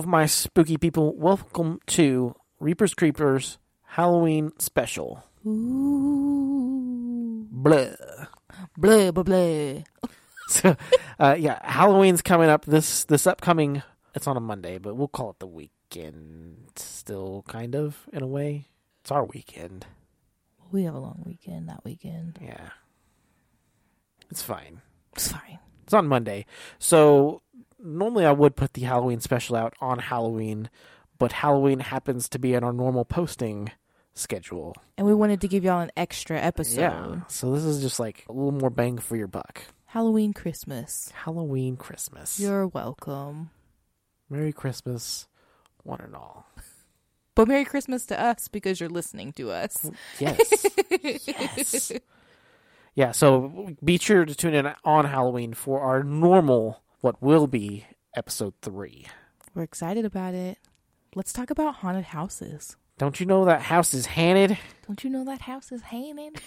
Of my spooky people. Welcome to Reapers Creepers Halloween Special. Ooh. Blah. Blah, blah, blah. So, uh, yeah, Halloween's coming up this this upcoming. It's on a Monday, but we'll call it the weekend. Still, kind of in a way. It's our weekend. We have a long weekend that weekend. Yeah, it's fine. It's fine. It's on Monday. So normally I would put the Halloween special out on Halloween, but Halloween happens to be in our normal posting schedule. And we wanted to give y'all an extra episode. Yeah. So this is just like a little more bang for your buck. Halloween, Christmas. Halloween, Christmas. You're welcome. Merry Christmas, one and all. But Merry Christmas to us because you're listening to us. Yes. yes. Yeah, so be sure to tune in on Halloween for our normal, what will be episode three. We're excited about it. Let's talk about haunted houses. Don't you know that house is haunted? Don't you know that house is haunted?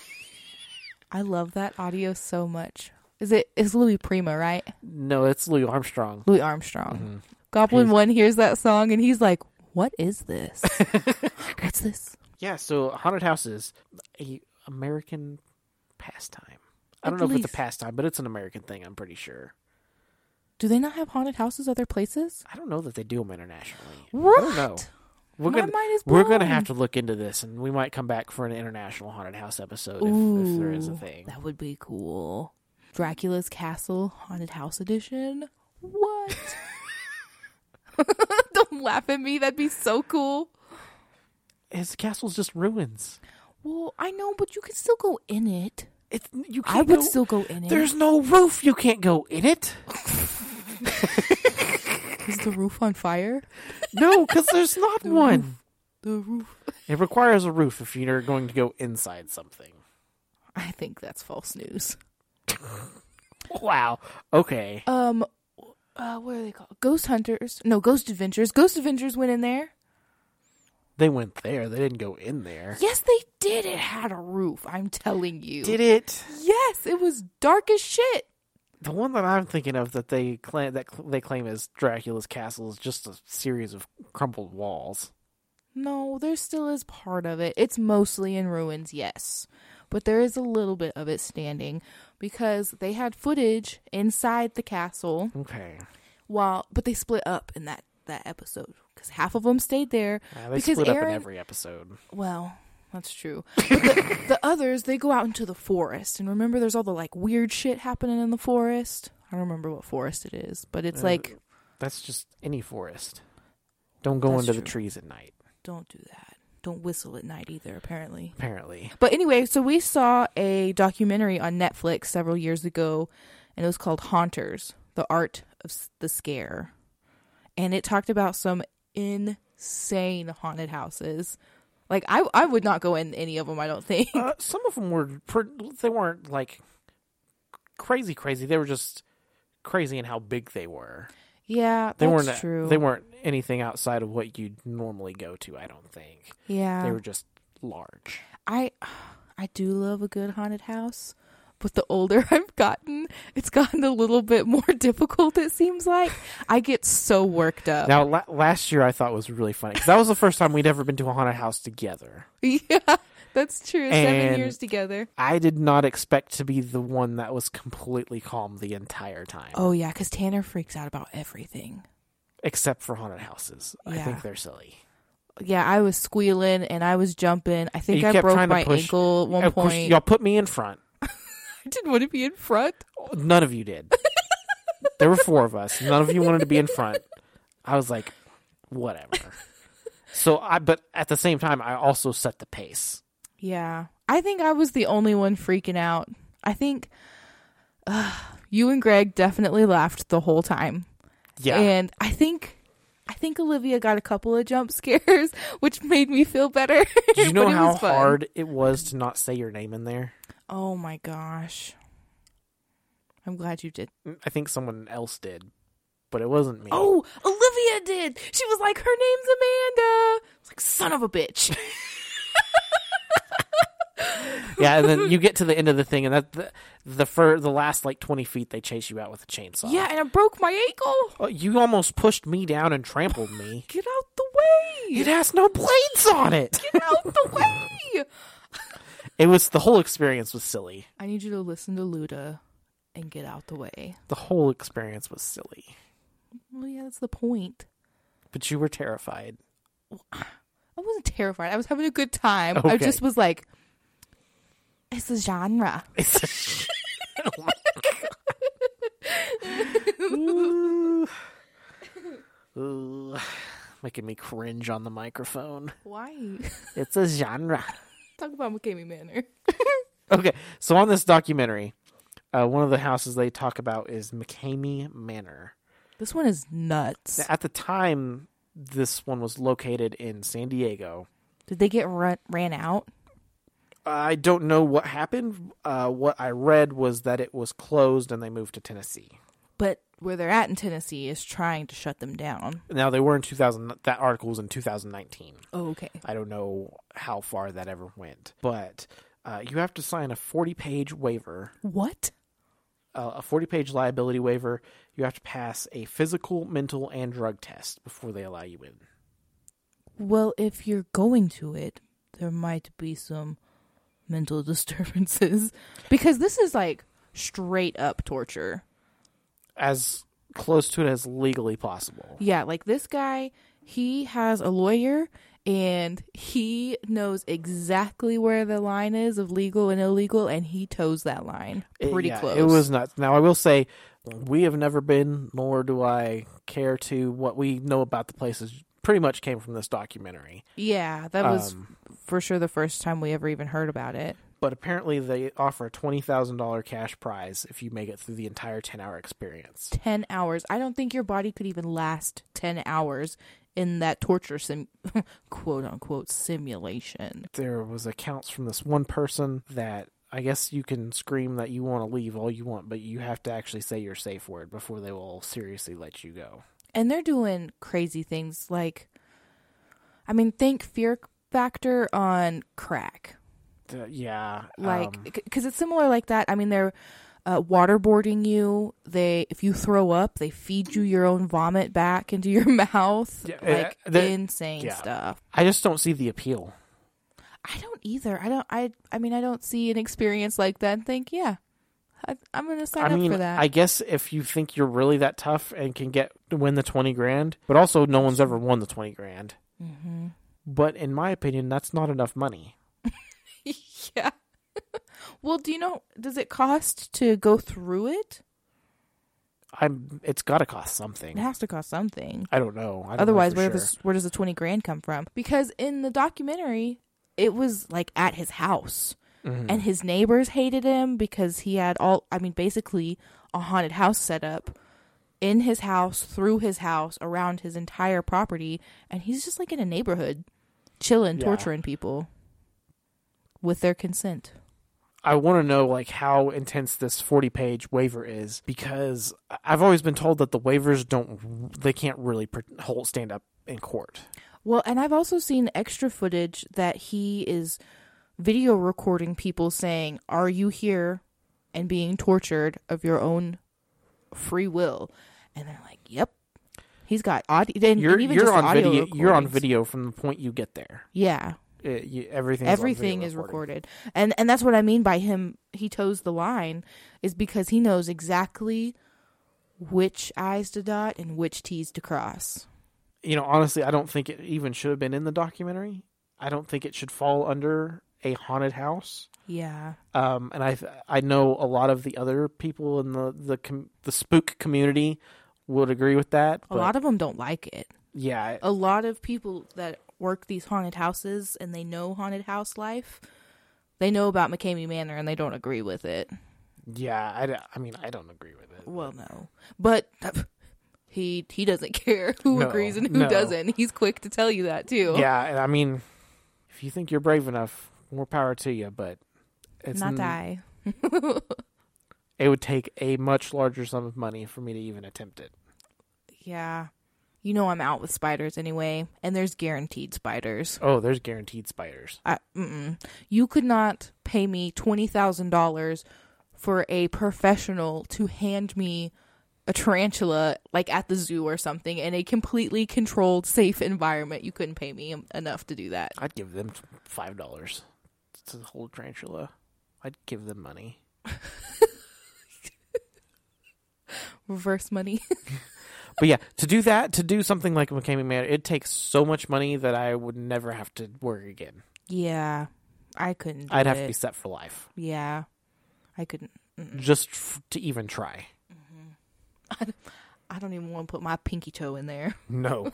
I love that audio so much. Is it is Louis Prima, right? No, it's Louis Armstrong. Louis Armstrong. Mhm. Goblin One hears that song and he's like, "What is this? What's this?" Yeah, so haunted houses, a American pastime. I I don't know if it's a pastime, but it's an American thing. I'm pretty sure. Do they not have haunted houses other places? I don't know that they do them internationally. What? I don't know. We're My gonna mind is blown. we're gonna have to look into this, and we might come back for an international haunted house episode if, if there is a thing. That would be cool. Dracula's Castle Haunted House Edition. What? Don't laugh at me. That'd be so cool. His castle's just ruins. Well, I know, but you can still go in it. It's you can't I would go- still go in it. There's no roof. You can't go in it. Is the roof on fire? No, because there's not one. The roof. It requires a roof if you're going to go inside something. I think that's false news. Wow. Okay. Um, uh, what are they called? Ghost Hunters? No, Ghost Adventures. Ghost Adventures went in there. They went there. They didn't go in there. Yes, they did. It had a roof. I'm telling you. Did it? Yes, it was dark as shit. The one that I'm thinking of that they claim that cl- they claim is Dracula's castle is just a series of crumbled walls. No, there still is part of it. It's mostly in ruins, yes. But there is a little bit of it standing because they had footage inside the castle Okay. while but they split up in that that episode cuz half of them stayed there. They Because split up in every episode. Well, that's true. But the, the others, they go out into the forest. And remember there's all the like weird shit happening in the forest. I don't remember what forest it is, but it's Uh, like That's just any forest. Don't go into the trees at night. don't do that. Don't whistle at night either, apparently. Apparently. But anyway, so we saw a documentary on Netflix several years ago, and it was called Haunters: The Art of S- the Scare, and it talked about some insane haunted houses. Like I, I would not go in any of them. I don't think. Uh, some of them were. They weren't like crazy, crazy. They were just crazy in how big they were. yeah, They that's weren't. true. They weren't anything outside of what you'd normally go to. I don't think Yeah, they were just large. I, I do love a good haunted house. But the older I've gotten, it's gotten a little bit more difficult. It seems like I get so worked up. Now, la- last year I thought was really funny because that was the first time we'd ever been to a haunted house together. Yeah, that's true. Seven years together. I did not expect to be the one that was completely calm the entire time, Oh yeah, because Tanner freaks out about everything. except for haunted houses. I think they're silly. Yeah, I was squealing and I was jumping. I think I broke my push- ankle at one of course, point. y'all put me in front. I didn't want to be in front. None of you did. there were four of us. None of you wanted to be in front. I was like, whatever. So I, but at the same time, I also set the pace. Yeah, I think I was the only one freaking out. I think uh, you and Greg definitely laughed the whole time, Yeah. and I think. I think Olivia got a couple of jump scares, which made me feel better. Did you know how fun. hard it was to not say your name in there? Oh my gosh! I'm glad you did. Mm, I think someone else did, but it wasn't me. Oh, Olivia did. She was like, her name's Amanda. I was like, son of a bitch. yeah, and then you get to the end of the thing, and that the the fir- the last like twenty feet, they chase you out with a chainsaw. Yeah, and I broke my ankle. Oh, you almost pushed me down and trampled me. Get out the way. It has no blades on it. Get out. It was the whole experience was silly. I need you to listen to Luda and get out the way. The whole experience was silly. Well, yeah, that's the point. But you were terrified. I wasn't terrified. I was having a good time. I just was like, it's a genre. It's oh my. Ooh. Ooh. Making me cringe on the microphone. Why? It's a genre. Talk about McCamey Manor. Okay, so on this documentary, uh, one of the houses they talk about is McCamey Manor. This one is nuts. At the time, this one was located in San Diego. Did they get run, ran out? I don't know what happened. Uh, what I read was that it was closed and they moved to Tennessee. But where they're at in Tennessee is trying to shut them down. Now they were in 2000. That article was in 2019. Oh, okay. I don't know how far that ever went, but uh, you have to sign a 40 page waiver, What? uh, a 40 page liability waiver. You have to pass a physical, mental, and drug test before they allow you in. Well, if you're going to it, there might be some mental disturbances because this is like straight up torture. As close to it as legally possible. Yeah, like this guy, he has a lawyer and he knows exactly where the line is of legal and illegal and he toes that line It- pretty yeah, close. It was nuts. Now I will say, we have never been, nor do I care to. What we know about the places pretty much came from this documentary. Yeah, that was Um, for sure the first time we ever even heard about it. But apparently they offer a twenty thousand dollar cash prize if you make it through the entire ten hour experience. 10 hours. I don't think your body could even last 10 hours in that torture sim quote unquote simulation. There was accounts from this one person that I guess you can scream that you want to leave all you want, but you have to actually say your safe word before they will seriously let you go. And they're doing crazy things like I mean, think fear factor on crack. Uh, yeah, Like um, cuz it's similar like that. I mean, they're uh, waterboarding you. They if you throw up, they feed you your own vomit back into your mouth. Yeah, like uh, the- insane yeah. stuff. I just don't see the appeal. I don't either. I don't. I. I mean, I don't see an experience like that and think, yeah, I, I'm going to sign I up mean, for that. I guess if you think you're really that tough and can get win the twenty grand, but also no one's ever won the twenty grand. hmm But in my opinion, that's not enough money. yeah. well, do you know? Does it cost to go through it? I'm. It's got to cost something. It has to cost something. I don't know. I don't Otherwise, for where sure. does where does the twenty grand come from? Because in the documentary, it was like at his house, Mhm. and his neighbors hated him because he had all. I mean, basically a haunted house set up in his house, through his house, around his entire property, and he's just like in a neighborhood, chilling, Yeah. torturing people with their consent. I want to know like how intense this 40 page waiver is because I've always been told that the waivers don't they can't really hold stand up in court. Well, and I've also seen extra footage that he is video recording people saying, "Are you here?" and being tortured of your own free will, and they're like, "Yep." He's got audio. And, You're and even you're just on audio video you're on video from the point you get there. Yeah, It, you, everything everything is recorded, and and that's what I mean by him. He toes the line, is because he knows exactly which I's to dot and which T's to cross. You know, honestly, I don't think it even should have been in the documentary. I don't think it should fall under a haunted house. Yeah, Um, and I I know a lot of the other people in the the com- the spook community would agree with that. a lot of them don't like it. yeah, a lot of people that work these haunted houses and they know haunted house life, they know about McCamey Manor and they don't agree with it. yeah. I, I mean, I don't agree with it. Well, no, but he he doesn't care who No, agrees and who no. doesn't. He's quick to tell you that too. Yeah, and I mean, if you think you're brave enough, more power to you. But it's not n- I. It would take a much larger sum of money for me to even attempt it. Yeah, you know I'm out with spiders anyway, and there's guaranteed spiders. Oh, there's guaranteed spiders. I. You could not pay me twenty thousand dollars for a professional to hand me a tarantula like at the zoo or something in a completely controlled, safe environment. You couldn't pay me enough to do that. I'd give them five dollars to hold tarantula. I'd give them money. Reverse money. But yeah, to do that, to do something like McCamey Manor, it takes so much money that I would never have to work again. yeah, I couldn't. Do I'd have to be set for life Yeah, I couldn't. mm-mm. just f- to even try. Mm-hmm. I don't even want to put my pinky toe in there. No.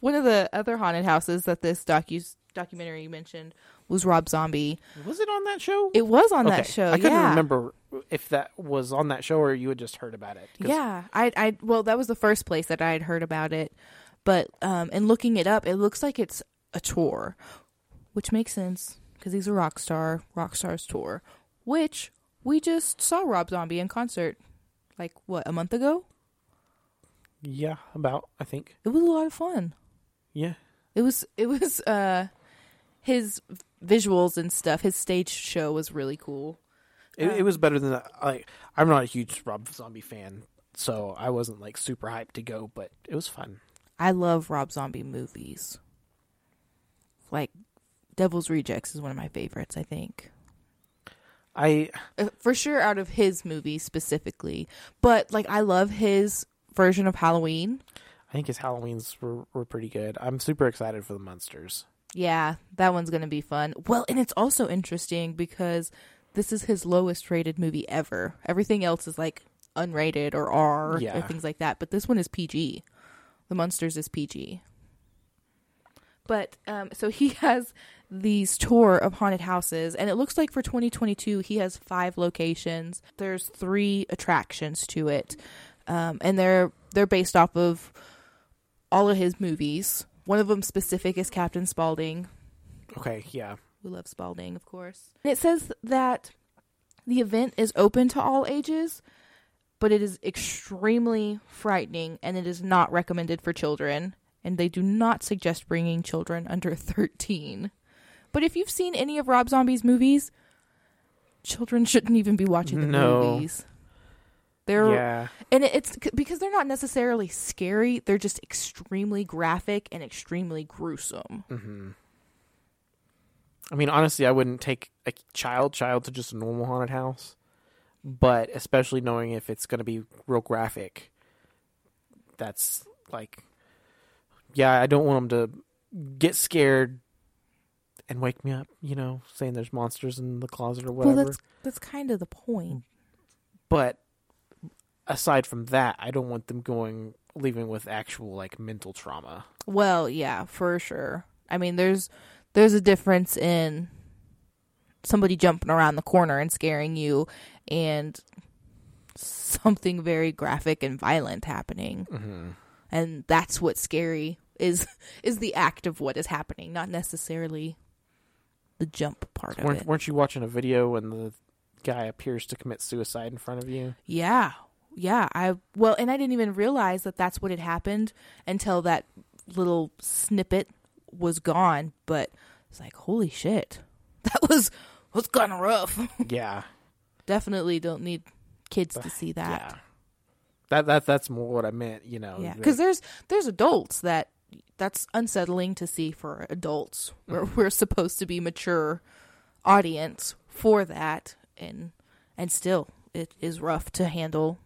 One of the other haunted houses that this docu documentary mentioned was Rob Zombie. was it on that show? It was on that show. I couldn't yeah. remember if that was on that show or you had just heard about it. Yeah, I, I, well, that was the first place that I had heard about it, but um, in looking it up, it looks like it's a tour, which makes sense because he's a rock star. Rock stars tour, which we just saw Rob Zombie in concert, like what a month ago. Yeah, about I think. It was a lot of fun. Yeah. It was, it was, uh, his visuals and stuff. His stage show was really cool. It, it was better than that. Like I'm not a huge Rob Zombie fan, so I wasn't like super hyped to go, but it was fun. I love Rob Zombie movies. Like Devil's Rejects is one of my favorites, I think. I Uh, For sure out of his movies specifically. But like I love his version of Halloween. I think his Halloweens were, were pretty good. I'm super excited for the Munsters. Yeah, that one's going to be fun. Well, and it's also interesting because this is his lowest rated movie ever. Everything else is like unrated or R or things like that, but this one is PG. The Munsters is PG. But um, so he has these tour of haunted houses, and it looks like for 2022 he has five locations. There's three attractions to it, um, and they're they're based off of all of his movies. One of them specific is Captain Spaulding. Okay, yeah. We love Spaulding, of course. And It says that the event is open to all ages, but it is extremely frightening and it is not recommended for children. And they do not suggest bringing children under 13. But if you've seen any of Rob Zombie's movies, children shouldn't even be watching the No. movies. They're Yeah. and it's because they're not necessarily scary, they're just extremely graphic and extremely gruesome. hmm I mean, honestly, I wouldn't take a child child to just a normal haunted house, but especially knowing if it's going to be real graphic, that's like, yeah, I don't want them to get scared and wake me up. You know, saying there's monsters in the closet or whatever. Well, that's that's kind of the point. but aside from that, I don't want them going leaving with actual like mental trauma. Well, yeah, for sure. I mean, there's there's a difference in somebody jumping around the corner and scaring you and something very graphic and violent happening. Mm-hmm. And that's what's scary is is the act of what is happening, not necessarily the jump part of Weren't, it. weren't you watching a video when the guy appears to commit suicide in front of you? Yeah. Yeah, I well, and I didn't even realize that that's what had happened until that little snippet was gone, but it's like, holy shit. That was was kind of rough. yeah, Definitely don't need kids to see yeah. that. That that that's more what I meant. You know, Yeah, because there's there's adults that that's unsettling to see for adults. Where mm-hmm. we're supposed to be mature audience for that, and and still it is rough to handle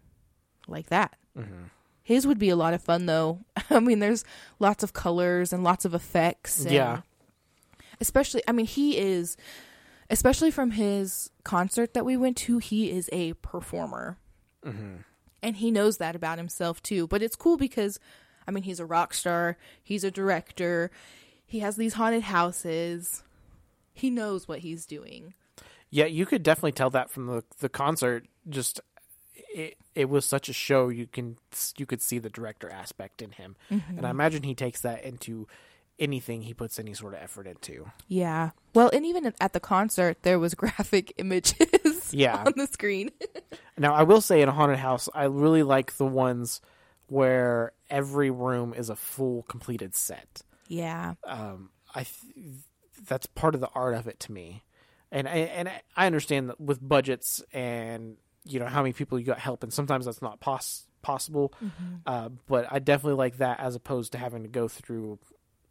like that. Mhm. His would be a lot of fun though. I mean, there's lots of colors and lots of effects. And Yeah. Especially, I mean, he is, especially from his concert that we went to, he is a performer. Mhm. And he knows that about himself too. But it's cool because, I mean, he's a rock star, he's a director, he has these haunted houses. He knows what he's doing. yeah. You could definitely tell that from the the concert. Just it it was such a show. You can you could see the director aspect in him, Mm-hmm. and I imagine he takes that into anything he puts any sort of effort into. Yeah. Well, and even at the concert, there was graphic images Yeah. on the screen. Now, I will say in a haunted house, I really like the ones where every room is a full completed set. Yeah. Um, I th- that's part of the art of it to me, and I, and I- I understand that with budgets and you know how many people you got help, and sometimes that's not pos- possible. Uh, but I definitely like that as opposed to having to go through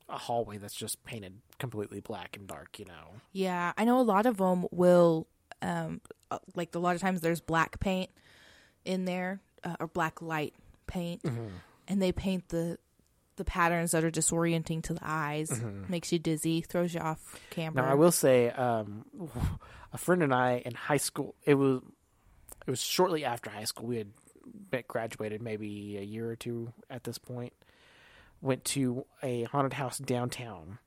a hallway that's just painted completely black and dark. You know. Yeah, I know a lot of them will, um, uh, like a lot of times there's black paint in there uh, or black light paint, and they paint the the patterns that are disorienting to the eyes, makes you dizzy, throws you off camera. Now I will say, um, a friend and I in high school. It was it was shortly after high school. We had graduated maybe a year or two at this point. Went to a haunted house downtown,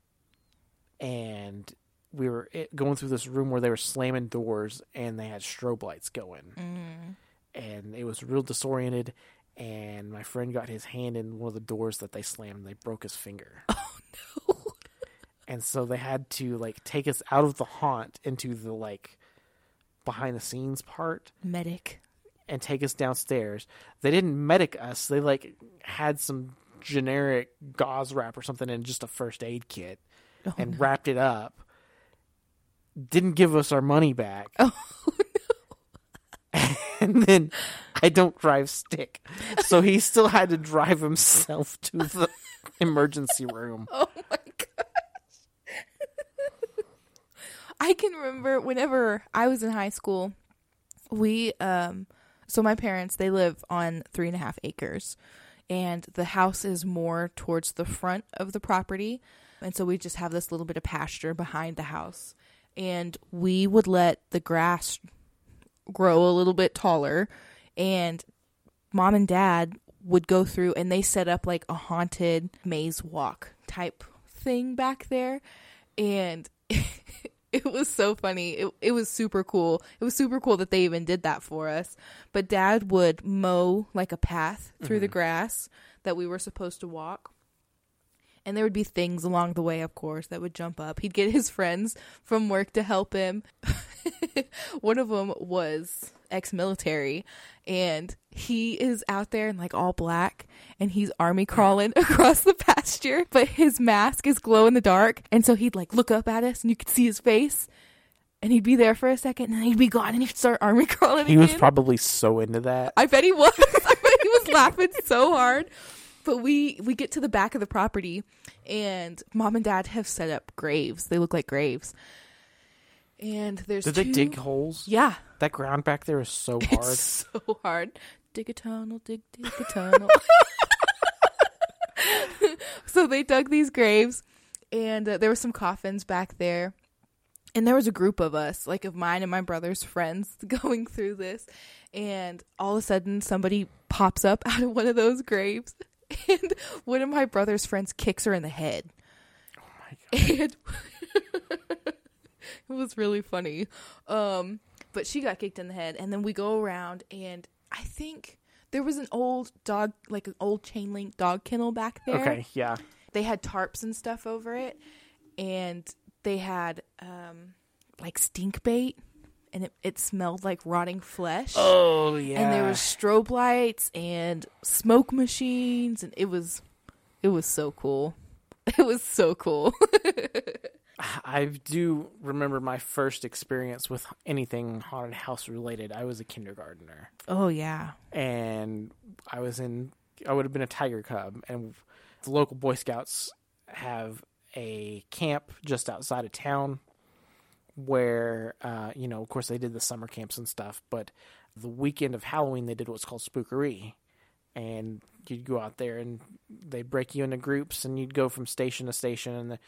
and we were eh, going through this room where they were slamming doors and they had strobe lights going, mm. and it was real disoriented. And my friend got his hand in one of the doors that they slammed. and They broke his finger Oh no! and so they had to like take us out of the haunt into the like behind the scenes part Medic. and take us downstairs. They didn't medic us. They like had some generic gauze wrap or something in just a first aid kit Oh, and wrapped it up. Didn't give us our money back. Oh, and then i don't drive stick. So he still had to drive himself to the emergency room. Oh my gosh. I can remember whenever I was in high school, we um so my parents they live on three and a half acres and the house is more towards the front of the property. And so we just have this little bit of pasture behind the house. And we would let the grass grow a little bit taller and mom and dad would go through and they set up like a haunted maze walk type thing back there and it was so funny. It, it was super cool. It was super cool that they even did that for us. But dad would mow like a path through the mm-hmm. grass that we were supposed to walk. And there would be things along the way of course that would jump up. He'd get his friends from work to help him. One of them was ex-military and he is out there in like all black and he's army crawling across the pasture but his mask is glow in the dark and so he'd like look up at us and you could see his face and he'd be there for a second and then he'd be gone and he'd start army crawling he was probably so into that I bet he was. I bet he was laughing so hard. But we we get to the back of the property, and mom and dad have set up graves. They look like graves. And there's Did they two- dig holes? Yeah, That ground back there is so hard. it's so hard. Dig a tunnel, dig dig a tunnel. so they dug these graves, and uh, there were some coffins back there. And there was a group of us, like of mine and my brother's friends, going through this. And all of a sudden, somebody pops up out of one of those graves. And one of my brother's friends kicks her in the head. Oh my god. And it was really funny. Um, but she got kicked in the head. And then we go around, and I think there was an old dog, like an old chain link dog kennel back there Okay, yeah. they had tarps and stuff over it and they had um like stink bait and it, it smelled like rotting flesh Oh yeah. and there was strobe lights and smoke machines and it was it was so cool it was so cool I do remember my first experience with anything haunted house related. I was a kindergartner, oh yeah and I was in. I would have been a tiger cub, and the local Boy Scouts have a camp just outside of town where uh, you know, of course, they did the summer camps and stuff. But the weekend of Halloween, they did what's called spookery, and you'd go out there and they'd break you into groups, and you'd go from station to station. And the,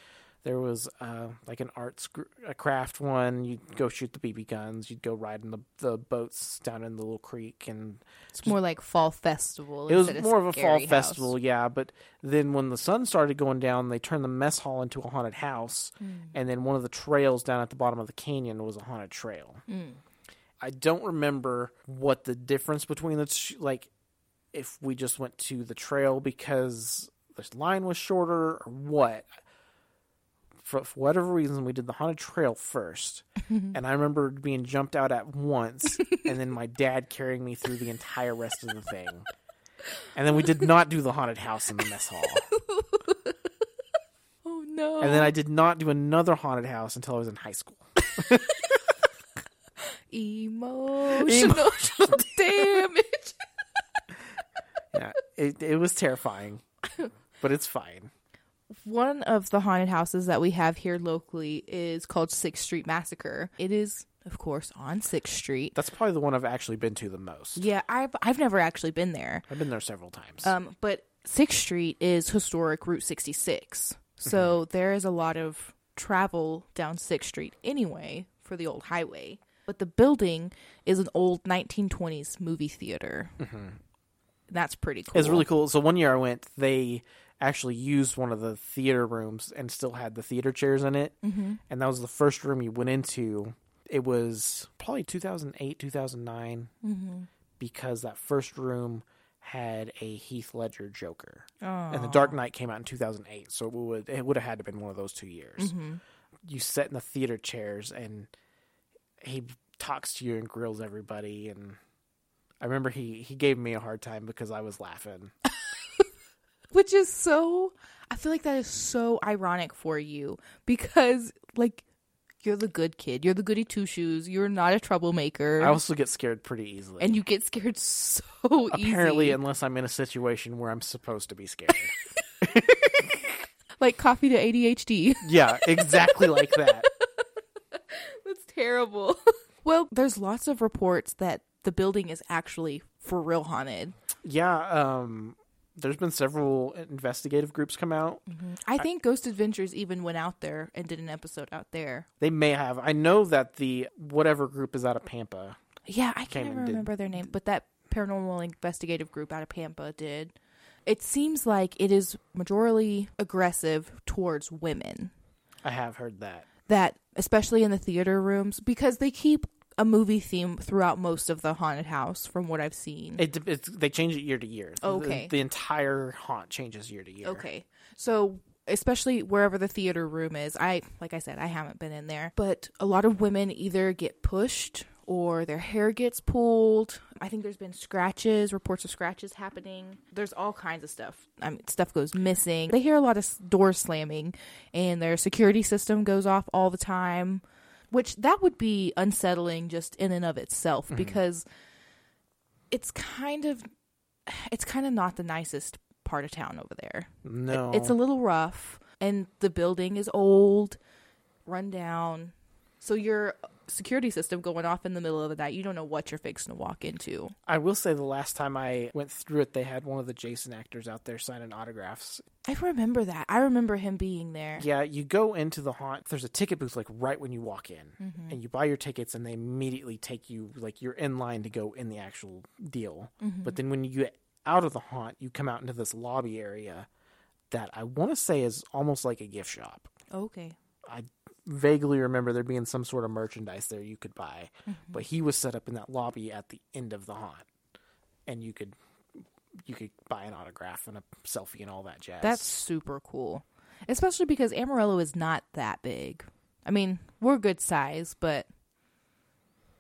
there was uh, like an arts, a craft one. You'd go shoot the BB guns. You'd go ride in the the boats down in the little creek, and it's more like fall festival it was more of a fall House. festival, yeah. But then when the sun started going down, they turned the mess hall into a haunted house, Hmm. and then one of the trails down at the bottom of the canyon was a haunted trail. Hmm. I don't remember what the difference between the two, like if we just went to the trail because the line was shorter or what. For, for whatever reason, we did the haunted trail first, and I remember being jumped out at once, and then my dad carrying me through the entire rest of the thing And then we did not do the haunted house in the mess hall. Oh no. And then I did not do another haunted house until I was in high school. emotional damage. Yeah, it it was terrifying, but it's fine. One of the haunted houses that we have here locally is called Sixth Street Massacre. It is, of course, on Sixth Street. That's probably the one I've actually been to the most. Yeah, I've I've never actually been there. I've been there several times. Um, but Sixth Street is historic Route 66, so there is a lot of travel down Sixth Street anyway for the old highway. But the building is an old 1920s movie theater. That's pretty cool. It's really cool. So one year I went, they actually used one of the theater rooms and still had the theater chairs in it. Mm-hmm. And that was the first room you went into. It was probably 2008, 2009, because that first room had a Heath Ledger Joker. And The Dark Knight came out in 2008, so it would it would have had to have been one of those two years. You sit in the theater chairs and he talks to you and grills everybody and I remember he he gave me a hard time because I was laughing. Which is so I feel like that is so ironic for you because like you're the good kid. You're the goody two shoes. You're not a troublemaker. I also get scared pretty easily. and you get scared so apparently easy. unless I'm in a situation where I'm supposed to be scared. like coffee to ADHD. yeah, exactly like that. That's terrible. well, there's lots of reports that the building is actually for real haunted. Yeah, um there's been several investigative groups come out. Mm-hmm. I think Ghost Adventures even went out there and did an episode out there. They may have. I know that the whatever group is out of Pampa. Yeah, I can't even did- remember their name, but that paranormal investigative group out of Pampa did. It seems like it is majorly aggressive towards women. I have heard that. That especially in the theater rooms because they keep a movie theme throughout most of the haunted house from what I've seen. It, it's, they change it year to year. The- Okay. The, entire haunt changes year to year. Okay. So, especially wherever the theater room is, I, like I said, I haven't been in there, but a lot of women either get pushed or their hair gets pulled. I think there's been scratches, reports of scratches happening. There's all kinds of stuff. I mean, stuff goes missing. They hear a lot of doors slamming, and their security system goes off all the time, which that would be unsettling just in and of itself mm-hmm. because it's kind of it's kind of not the nicest part of town over there. No. It's a little rough, and the building is old, run down. So your security system going off in the middle of the night, you don't know what you're fixing to walk into. I will say the last time I went through it, they had one of the Jason actors out there signing autographs. I remember that. I remember him being there. Yeah, you go into the haunt. There's a ticket booth like right when you walk in, Mm-hmm. and you buy your tickets, and they immediately take you like you're in line to go in the actual deal. Mm-hmm. But then when you get out of the haunt, you come out into this lobby area that I want to say is almost like a gift shop. Okay. I vaguely remember there being some sort of merchandise there you could buy, Mm-hmm. but he was set up in that lobby at the end of the haunt, and you could you could buy an autograph and a selfie and all that jazz. That's super cool. Especially because Amarillo is not that big. I mean, we're good size, but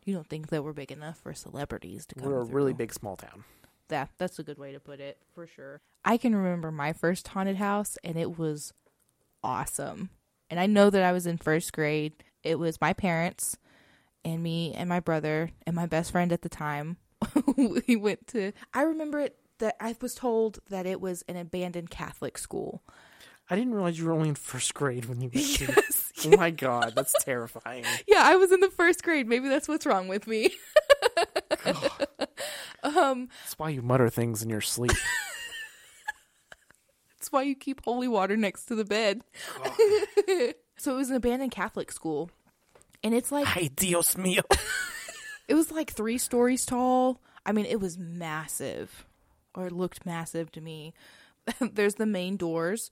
you don't think that we're big enough for celebrities to come we're a really big small town. Yeah, that's a good way to put it, for sure. I can remember my first haunted house, and it was awesome. And I know that I was in first grade. It was my parents and me and my brother and my best friend at the time. we went to, I remember it that I was told that it was an abandoned Catholic school. I didn't realize you were only in first grade when you went to. Yes. Oh my god, that's terrifying. Yeah, I was in the first grade. Maybe that's what's wrong with me. um, That's why you mutter things in your sleep. That's why you keep holy water next to the bed. so it was an abandoned Catholic school. And it's like Ay, Dios mío. it was like 3 stories tall. I mean, it was massive. Or it looked massive to me. There's the main doors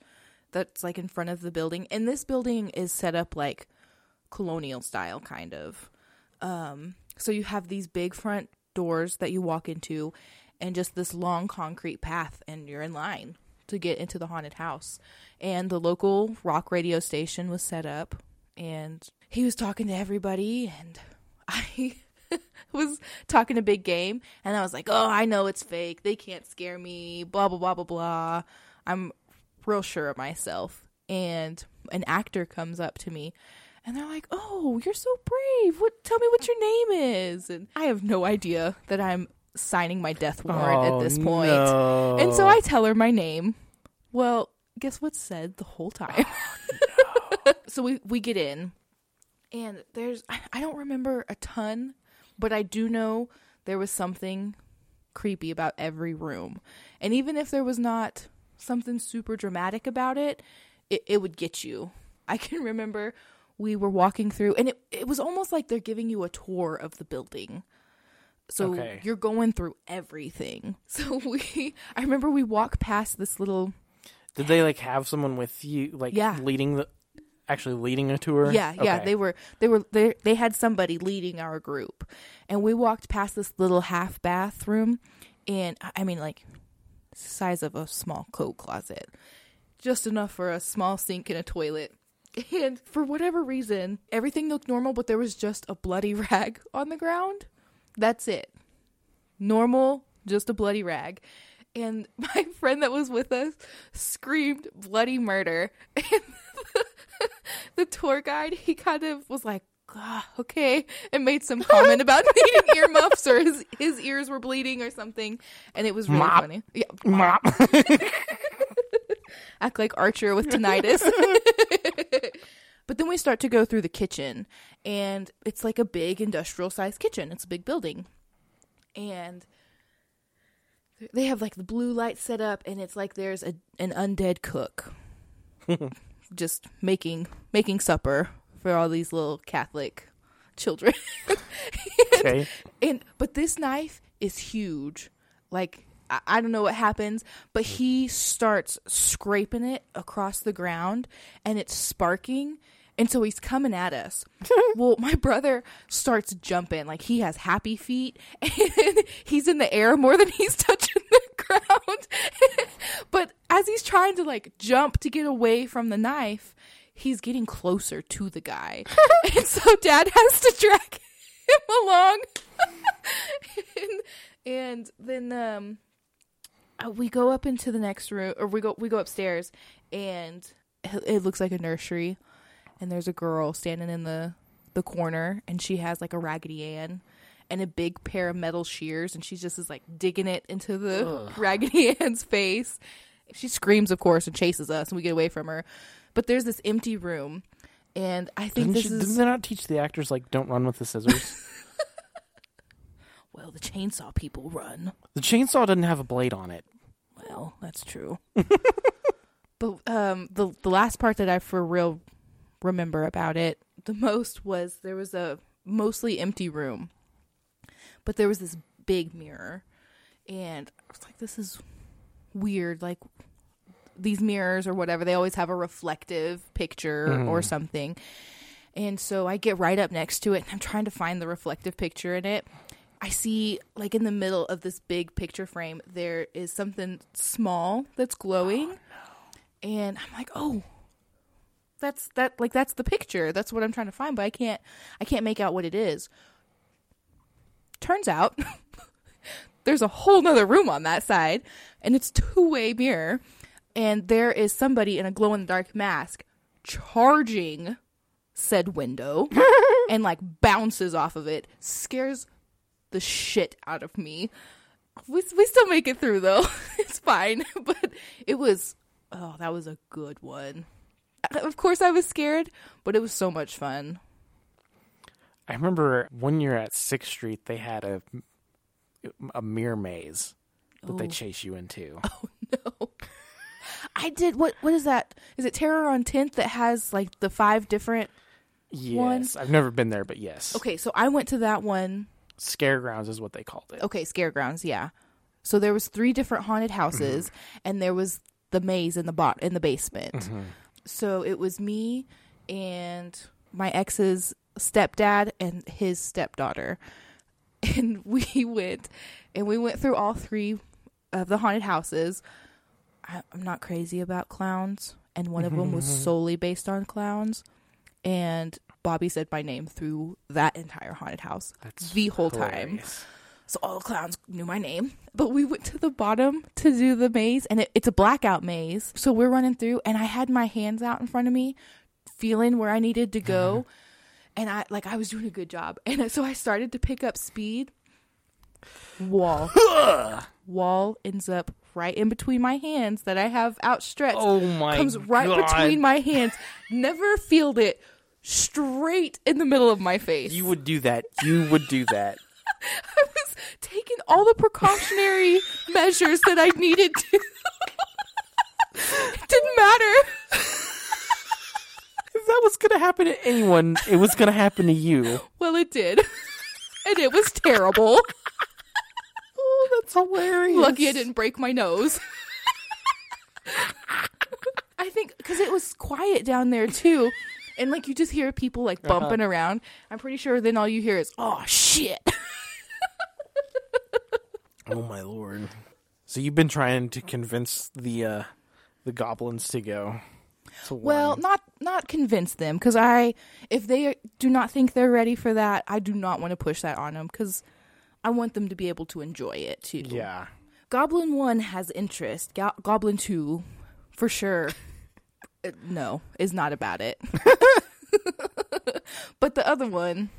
that's like in front of the building. And this building is set up like colonial style kind of. Um so you have these big front doors that you walk into and just this long concrete path and you're in line to get into the haunted house. And the local rock radio station was set up and he was talking to everybody and I was talking a Big Game, and I was like, "Oh, I know it's fake. They can't scare me." Blah blah blah blah blah. I'm real sure of myself, and an actor comes up to me, and they're like, "Oh, you're so brave. What? Tell me what your name is." And I have no idea that I'm signing my death warrant Oh, at this point. no. And so I tell her my name. Well, guess what's said the whole time? Oh, so we we get in, and there's I I don't remember a ton, but I do know there was something creepy about every room, and even if there was not something super dramatic about it, it, it would get you. I can remember we were walking through, and it it was almost like they're giving you a tour of the building. So Okay. you're going through everything. So we, I remember we walked past this little Did they like have someone with you, like Yeah. leading the, actually leading a tour? Yeah, yeah, they were they were they they had somebody leading our group. And we walked past this little half bathroom and I mean like size of a small coat closet. Just enough for a small sink and a toilet. And for whatever reason, everything looked normal, but there was just a bloody rag on the ground. That's it. Normal, just a bloody rag. And my friend that was with us screamed bloody murder. And the tour guide, he kind of was like, okay, and made some comment about needing earmuffs or his, his ears were bleeding or something. And it was really Mop. funny. Yeah. Mop. Act like Archer with tinnitus. But then we start to go through the kitchen, and it's like a big industrial sized kitchen. It's a big building. And they have like the blue light set up, and it's like there's a, an undead cook just making making supper for all these little Catholic children. okay. and but this knife is huge. Like I, I don't know what happens, but he starts scraping it across the ground, and it's sparking. And so he's coming at us. well, my brother starts jumping like he has happy feet, and he's in the air more than he's touching the ground. but as he's trying to like jump to get away from the knife, he's getting closer to the guy, and so Dad has to drag him along. and, and then um uh, we go up into the next room or we go we go upstairs and it it looks like a nursery and there's a girl standing in the the corner and she has like a raggedy ann and a big pair of metal shears and she just is like digging it into the raggedy ann's face she screams of course and chases us and we get away from her but there's this empty room and i think Didn't, this she, is didn't they not teach the actors like don't run with the scissors? well the chainsaw people run the chainsaw doesn't have a blade on it. Well, that's true. but um, the the last part that I for real remember about it the most was there was a mostly empty room, but there was this big mirror, and I was like, "This is weird." Like these mirrors or whatever, they always have a reflective picture or mm. something. And so I get right up next to it and I'm trying to find the reflective picture in it. I see like in the middle of this big picture frame there is something small that's glowing. And I'm like, "Oh, that's that like that's the picture. That's what I'm trying to find, but I can't I can't make out what it is." Turns out there's a whole nother room on that side and it's two-way mirror and there is somebody in a glow in the dark mask charging said window and like bounces off of it scares the shit out of me we, we still make it through though it's fine but it was oh that was a good one Uh, of course i was scared but it was so much fun. I remember one year at Sixth Street, they had a a mirror maze that they Oh. chase you into. Oh no. I did what what is that? Is it terror on 10th that has like the five different Yes, I've never been there, but yes. okay so i went to that one. Scaregrounds is what they called it. okay scaregrounds yeah. So there was three different haunted houses mm-hmm. and there was the maze in the bot in the basement mm-hmm. So it was me and my ex's stepdad and his stepdaughter. And we went and we went through all three of the haunted houses. I, i'm not crazy about clowns and one of them was solely based on clowns. And Bobby said my name through that entire haunted house That's the whole time. So all the clowns knew my name. But we went to the bottom to do the maze, and it, it's a blackout maze. So we're running through, and I had my hands out in front of me, feeling where I needed to go. Uh-huh. and I like I was doing a good job. And so I started to pick up speed. Wall. Wall ends up right in between my hands that I have outstretched. Oh my comes right God. between my hands. Never feeled it. Straight in the middle of my face. You would do that. You would do that. I taking all the precautionary measures that I needed to. it didn't matter. If that was gonna happen to anyone, it was gonna happen to you. Well, it did. And it was terrible. Oh, that's hilarious. Lucky I didn't break my nose. I think because it was quiet down there too. And like you just hear people like uh-huh. bumping around. I'm pretty sure then all you hear is, oh shit. Oh my lord. So you've been trying to convince the uh the goblins to go. to Well, one. not not convince them because I, if they do not think they're ready for that, I do not want to push that on them because I want them to be able to enjoy it too. yeah. Goblin One has interest. Go- Goblin Two, for sure, uh, no, is not about it. but the other one,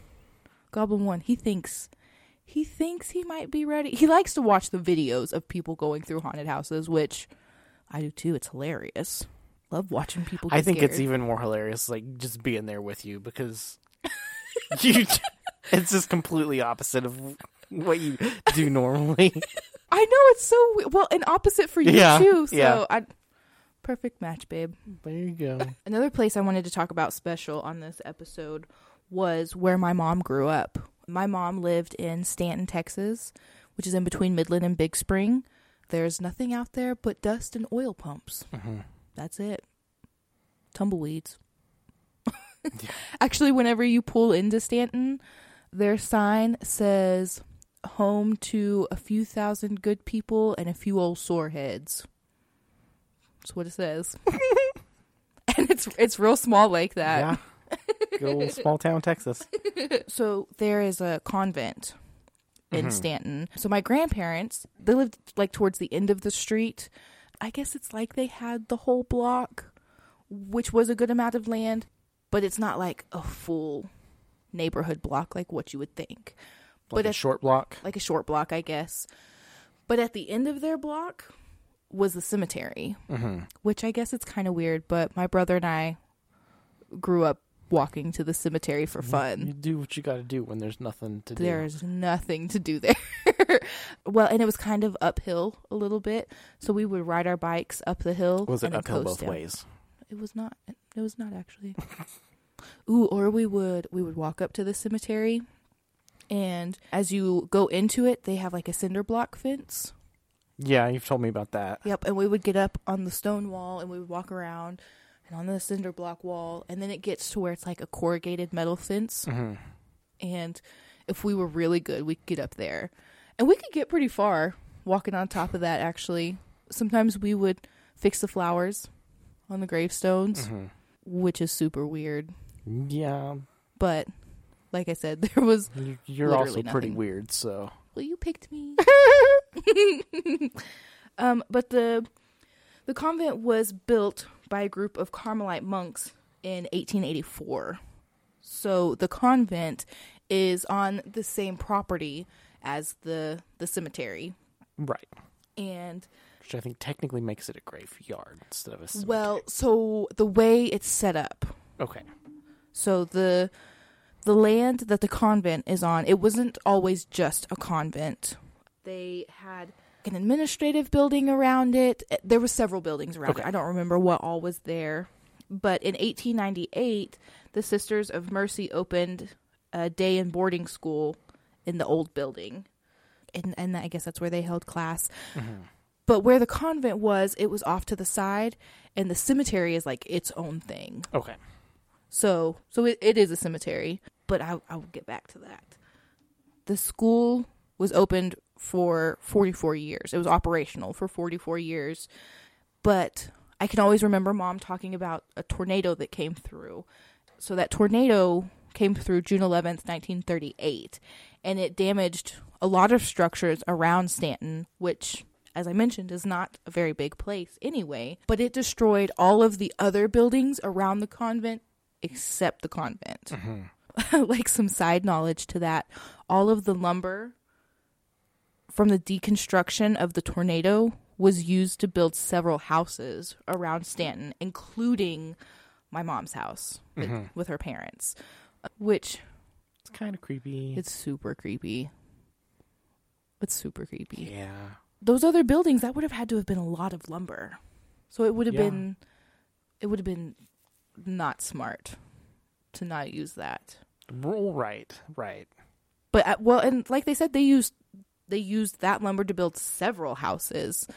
Goblin One, he thinks he thinks he might be ready. He likes to watch the videos of people going through haunted houses, which I do too. It's hilarious. Love watching people. Get I think scared. it's even more hilarious like just being there with you because you it's just completely opposite of what you do normally. I know it's so well, and opposite for you Yeah, too. So yeah. I, perfect match, babe. there you go. Another place I wanted to talk about special on this episode was where my mom grew up. My mom lived in Stanton, Texas, which is in between Midland and Big Spring. There's nothing out there but dust and oil pumps. Mm-hmm. That's it. Tumbleweeds. Actually, whenever you pull into Stanton, their sign says home to a few thousand good people and a few old sore heads. That's what it says. and it's it's real small like that. Good old small town Texas. So there is a convent in mm-hmm. Stanton. So my grandparents, they lived like towards the end of the street. I guess it's like they had the whole block, which was a good amount of land, but it's not like a full neighborhood block like what you would think. Like But a at- short block. Like a short block, I guess. But at the end of their block was the cemetery, mm-hmm. which I guess it's kind of weird, but my brother and I grew up walking to the cemetery for fun. You do what you got to do when there's nothing to do. There's nothing to do there. well, and it was kind of uphill a little bit, so we would ride our bikes up the hill. Was it and uphill both down. ways? It was not. It was not actually. Ooh, or we would we would walk up to the cemetery, and as you go into it, they have like a cinder block fence. Yeah, you've told me about that. Yep, and we would get up on the stone wall and we would walk around and on the cinder block wall, and then it gets to where it's like a corrugated metal fence. Mm-hmm. And if we were really good, we could get up there. And we could get pretty far walking on top of that, actually. Sometimes we would fix the flowers on the gravestones, Mm-hmm. which is super weird. Yeah, But like I said, there was. you, you're also pretty weird. So Well, you picked me. um, but the the convent was built by a group of Carmelite monks in 1884. So the convent is on the same property as the the cemetery, right, and which I think technically makes it a graveyard instead of a cemetery. well, so the way it's set up, okay, So the the land that the convent is on, it wasn't always just a convent. They had an administrative building around it. Eh, there were several buildings around Okay. it. I don't remember what all was there. But in 1898, the Sisters of Mercy opened a day and boarding school in the old building. And and I guess that's where they held class. Mm-hmm. But where the convent was, it was off to the side and the cemetery is like its own thing. okay, So, so it, it is a cemetery, but I, I will get back to that. The school was opened for 44 years. It was operational for 44 years, but I can always remember mom talking about a tornado that came through so that tornado came through June 11th, 1938, and it damaged a lot of structures around Stanton, which, as I mentioned, is not a very big place anyway. But it destroyed all of the other buildings around the convent except the convent. Mm-hmm. like some side knowledge to that, all of the lumber from the deconstruction of the tornado was used to build several houses around Stanton, including my mom's house with, with her parents, which It's kind of creepy. it's super creepy. It's super creepy. yeah. Those other buildings that would have had to have been a lot of lumber. So it would have Yeah. been it would have been not smart to not use that. Right. Right. But uh, well, and like they said, they used they used that lumber to build several houses,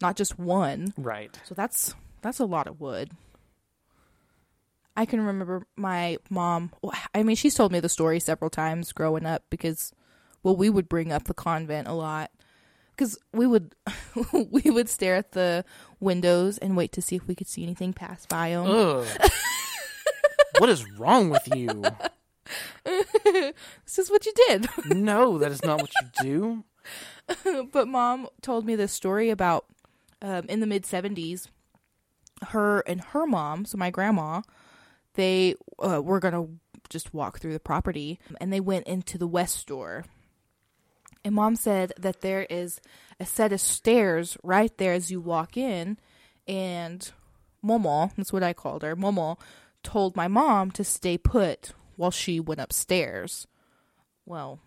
not just one. Right. So that's that's a lot of wood. I can remember my mom. I mean, she's told me the story several times growing up because, well, we would bring up the convent a lot because we would we would stare at the windows and wait to see if we could see anything pass by them. What is wrong with you? this is what you did. No, that is not what you do. but mom told me this story about um, in the mid 70s her and her mom so my grandma they uh, were gonna just walk through the property and they went into the west door and mom said that there is a set of stairs right there as you walk in and momo that's what i called her momo told my mom to stay put while she went upstairs. Well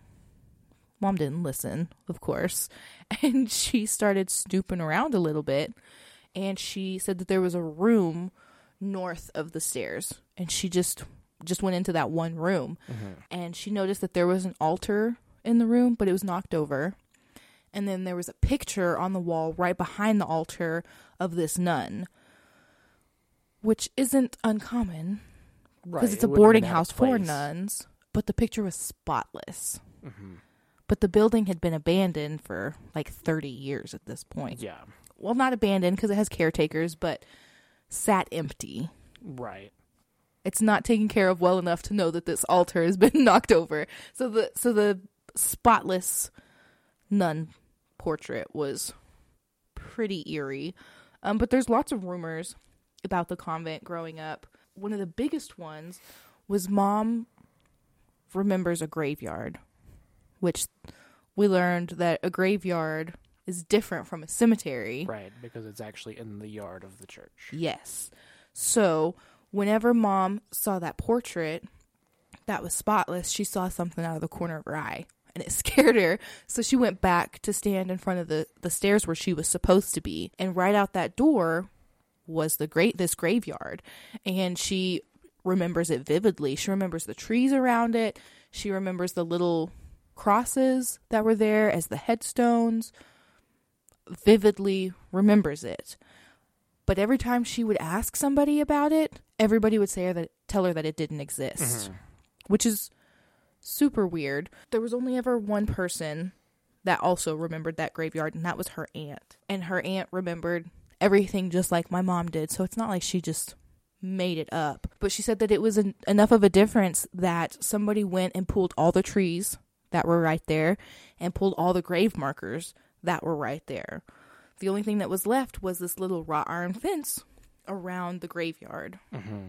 Mom didn't listen, of course. And she started snooping around a little bit. And she said that there was a room north of the stairs. And she just just went into that one room. And she noticed that there was an altar in the room, but it was knocked over. And then there was a picture on the wall right behind the altar of this nun, which isn't uncommon Right. because it's a it boarding house for place. nuns. But the picture was spotless. Mm-hmm. But the building had been abandoned for like 30 years at this point. Yeah. Well, not abandoned because it has caretakers, but sat empty. Right. It's not taken care of well enough to know that this altar has been knocked over. So the so the spotless nun portrait was pretty eerie. Um, but there's lots of rumors about the convent growing up. One of the biggest ones was mom remembers a graveyard, which we learned that a graveyard is different from a cemetery. Right. Because it's actually in the yard of the church. Yes. So whenever mom saw that portrait that was spotless, she saw something out of the corner of her eye. And it scared her. So she went back to stand in front of the, the stairs where she was supposed to be. And right out that door was the great this graveyard. And she remembers it vividly. She remembers the trees around it. She remembers the little crosses that were there as the headstones. Vividly remembers it. But every time she would ask somebody about it, everybody would say that tell her that it didn't exist, mm-hmm. which is super weird. There was only ever one person that also remembered that graveyard, and that was her aunt. And her aunt remembered everything just like my mom did, so it's not like she just made it up. But she said that it was en- enough of a difference that somebody went and pulled all the trees that were right there and pulled all the grave markers that were right there. The only thing that was left was this little wrought iron fence around the graveyard. Mm-hmm.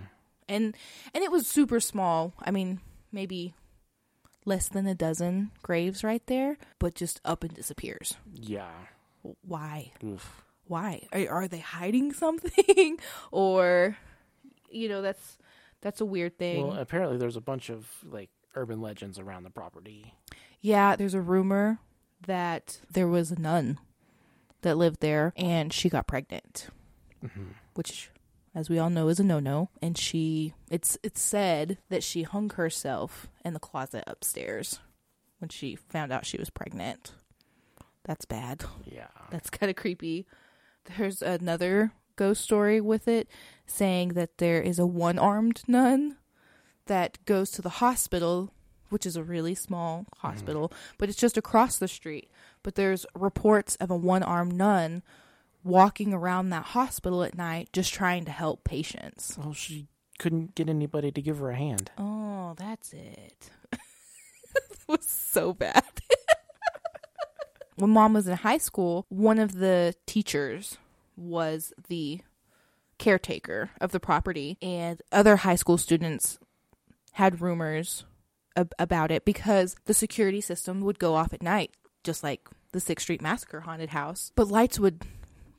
And and it was super small. I mean, maybe less than a dozen graves right there, but just up and disappears. Yeah. Why? Oof. Why? Are, are they hiding something or you know, that's that's a weird thing. Well, apparently there's a bunch of like urban legends around the property. Yeah, there's a rumor that there was a nun that lived there and she got pregnant, Mm-hmm. which as we all know is a no-no, and she it's it's said that she hung herself in the closet upstairs when she found out she was pregnant. That's bad. Yeah. That's kind of creepy. There's another ghost story with it saying that there is a one-armed nun that goes to the hospital, which is a really small mm-hmm. hospital, but it's just across the street. But there's reports of a one-armed nun walking around that hospital at night just trying to help patients. Well, she couldn't get anybody to give her a hand. Oh, that's it. it was so bad. when mom was in high school, one of the teachers was the caretaker of the property, and other high school students had rumors ab- about it because the security system would go off at night, just like the Sixth Street Massacre haunted house. But lights would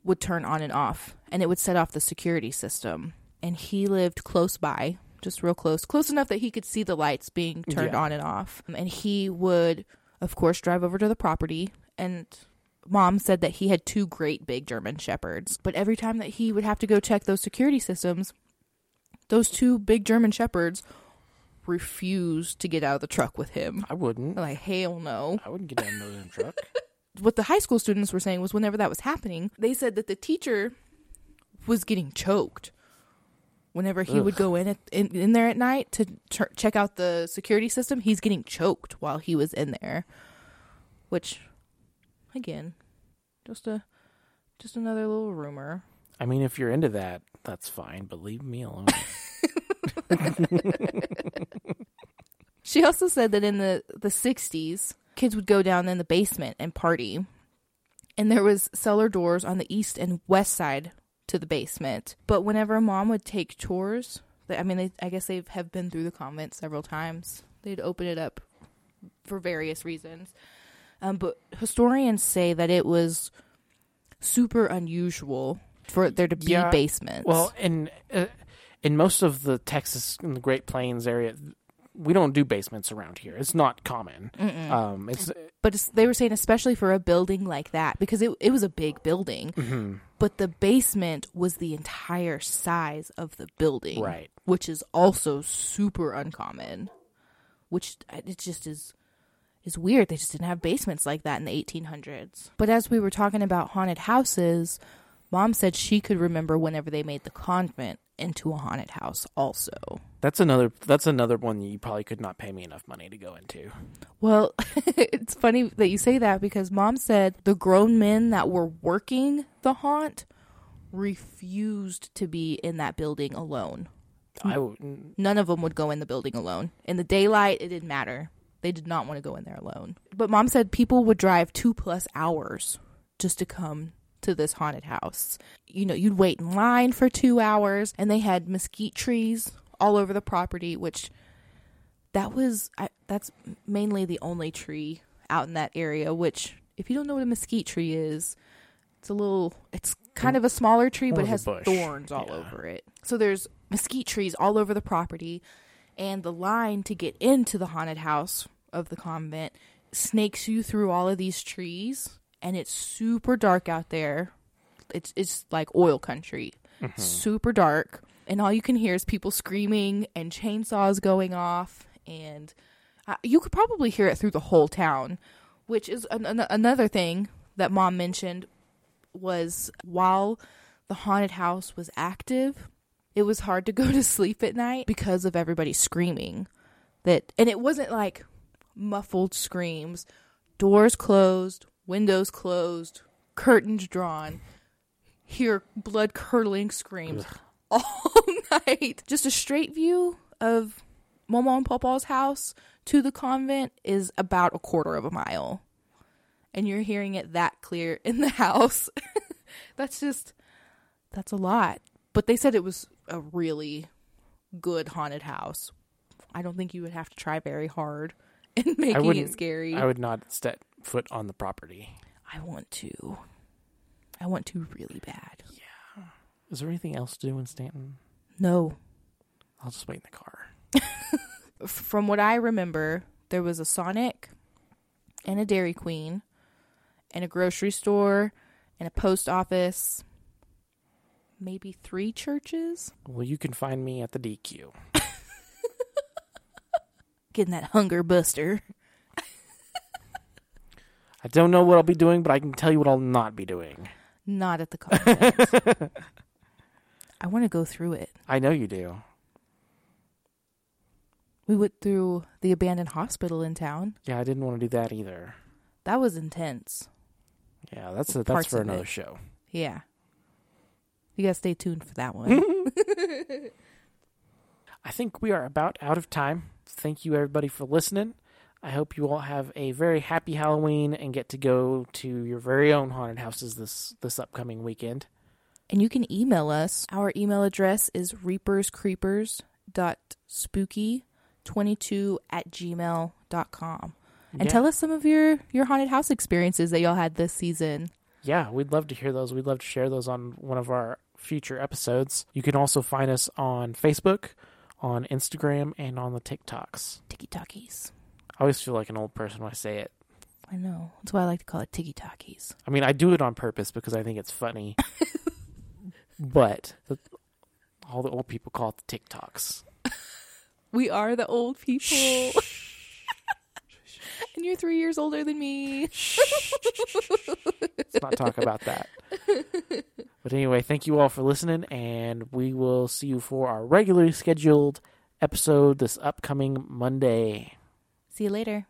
would turn on and off, and it would set off the security system. And he lived close by, just real close, close enough that he could see the lights being turned Yeah. on and off. And he would, of course, drive over to the property. And mom said that he had two great big German shepherds. But every time that he would have to go check those security systems, those two big German shepherds refused to get out of the truck with him. I wouldn't. They're like, hell no I wouldn't get in those in truck. what the high school students were saying was whenever that was happening, they said that the teacher was getting choked. Whenever he would go in, at, in in there at night to ch- check out the security system, he's getting choked while he was in there. Which, again, just a just another little rumor. I mean, if you're into that, that's fine, but leave me alone. She also said that in the the 60s, kids would go down in the basement and party. And there was cellar doors on the east and west side to the basement. But whenever mom would take chores, I mean, they, I guess they have been through the convent several times. They'd open it up for various reasons. Um, but historians say that it was super unusual for there to be Yeah, basements. well, in uh, in most of the Texas and the Great Plains area, we don't do basements around here. It's not common. Um, it's but it's, they were saying especially for a building like that because it it was a big building, mm-hmm. but the basement was the entire size of the building, right. Which is also super uncommon. Which uh, it just is is weird. They just didn't have basements like that in the 1800s. But as we were talking about haunted houses, mom said she could remember whenever they made the convent into a haunted house also. That's another. That's another one you probably could not pay me enough money to go into. Well, it's funny that you say that because mom said the grown men that were working the haunt refused to be in that building alone. I would. None of them would go in the building alone. In the daylight, it didn't matter. They did not want to go in there alone. But mom said people would drive two plus hours just to come to this haunted house. You know, you'd wait in line for two hours, and they had mesquite trees all over the property, which that was I, that's mainly the only tree out in that area. Which, if you don't know what a mesquite tree is, it's a little, it's kind of a smaller tree, but it has thorns all Yeah. over it. So there's mesquite trees all over the property, and the line to get into the haunted house of the convent snakes you through all of these trees, and it's super dark out there. It's it's like oil country, super dark, and all you can hear is people screaming and chainsaws going off, and uh, you could probably hear it through the whole town, which is an, an- another thing that mom mentioned was while the haunted house was active, it was hard to go to sleep at night because of everybody screaming. That and it wasn't like muffled screams, doors closed, windows closed, curtains drawn. Hear blood curdling screams all night. Just a straight view of Momo and Papa's house to the convent is about a quarter of a mile. And you're hearing it that clear in the house. that's just that's a lot. But they said it was a really good haunted house. I don't think you would have to try very hard in making it scary. I would not step foot on the property. I want to. I want to really bad. Yeah. Is there anything else to do in Stanton? No. I'll just wait in the car. From what I remember, there was a Sonic and a Dairy Queen and a grocery store and a post office. Maybe three churches? Well, you can find me at the DQ. Getting that hunger buster. I don't know what I'll be doing, but I can tell you what I'll not be doing. Not at the convent. I want to go through it. I know you do. We went through the abandoned hospital in town. Yeah, I didn't want to do that either. That was intense. Yeah, that's a, that's for another it. show. Yeah. You got to stay tuned for that one. I think we are about out of time. Thank you, everybody, for listening. I hope you all have a very happy Halloween and get to go to your very own haunted houses this this upcoming weekend. And you can email us. Our email address is reaperscreepers.spooky22 at gmail.com. And Yeah. tell us some of your, your haunted house experiences that y'all had this season. Yeah, we'd love to hear those. We'd love to share those on one of our future episodes. You can also find us on Facebook, on Instagram, and on the TikToks. Tiki Talkies. I always feel like an old person when I say it. I know. That's why I like to call it Tiki Talkies. I mean, I do it on purpose because I think it's funny. but the, all the old people call it the TikToks. We are the old people. and you're three years older than me. Let's not talk about that. But anyway, thank you all for listening, and we will see you for our regularly scheduled episode this upcoming Monday. See you later.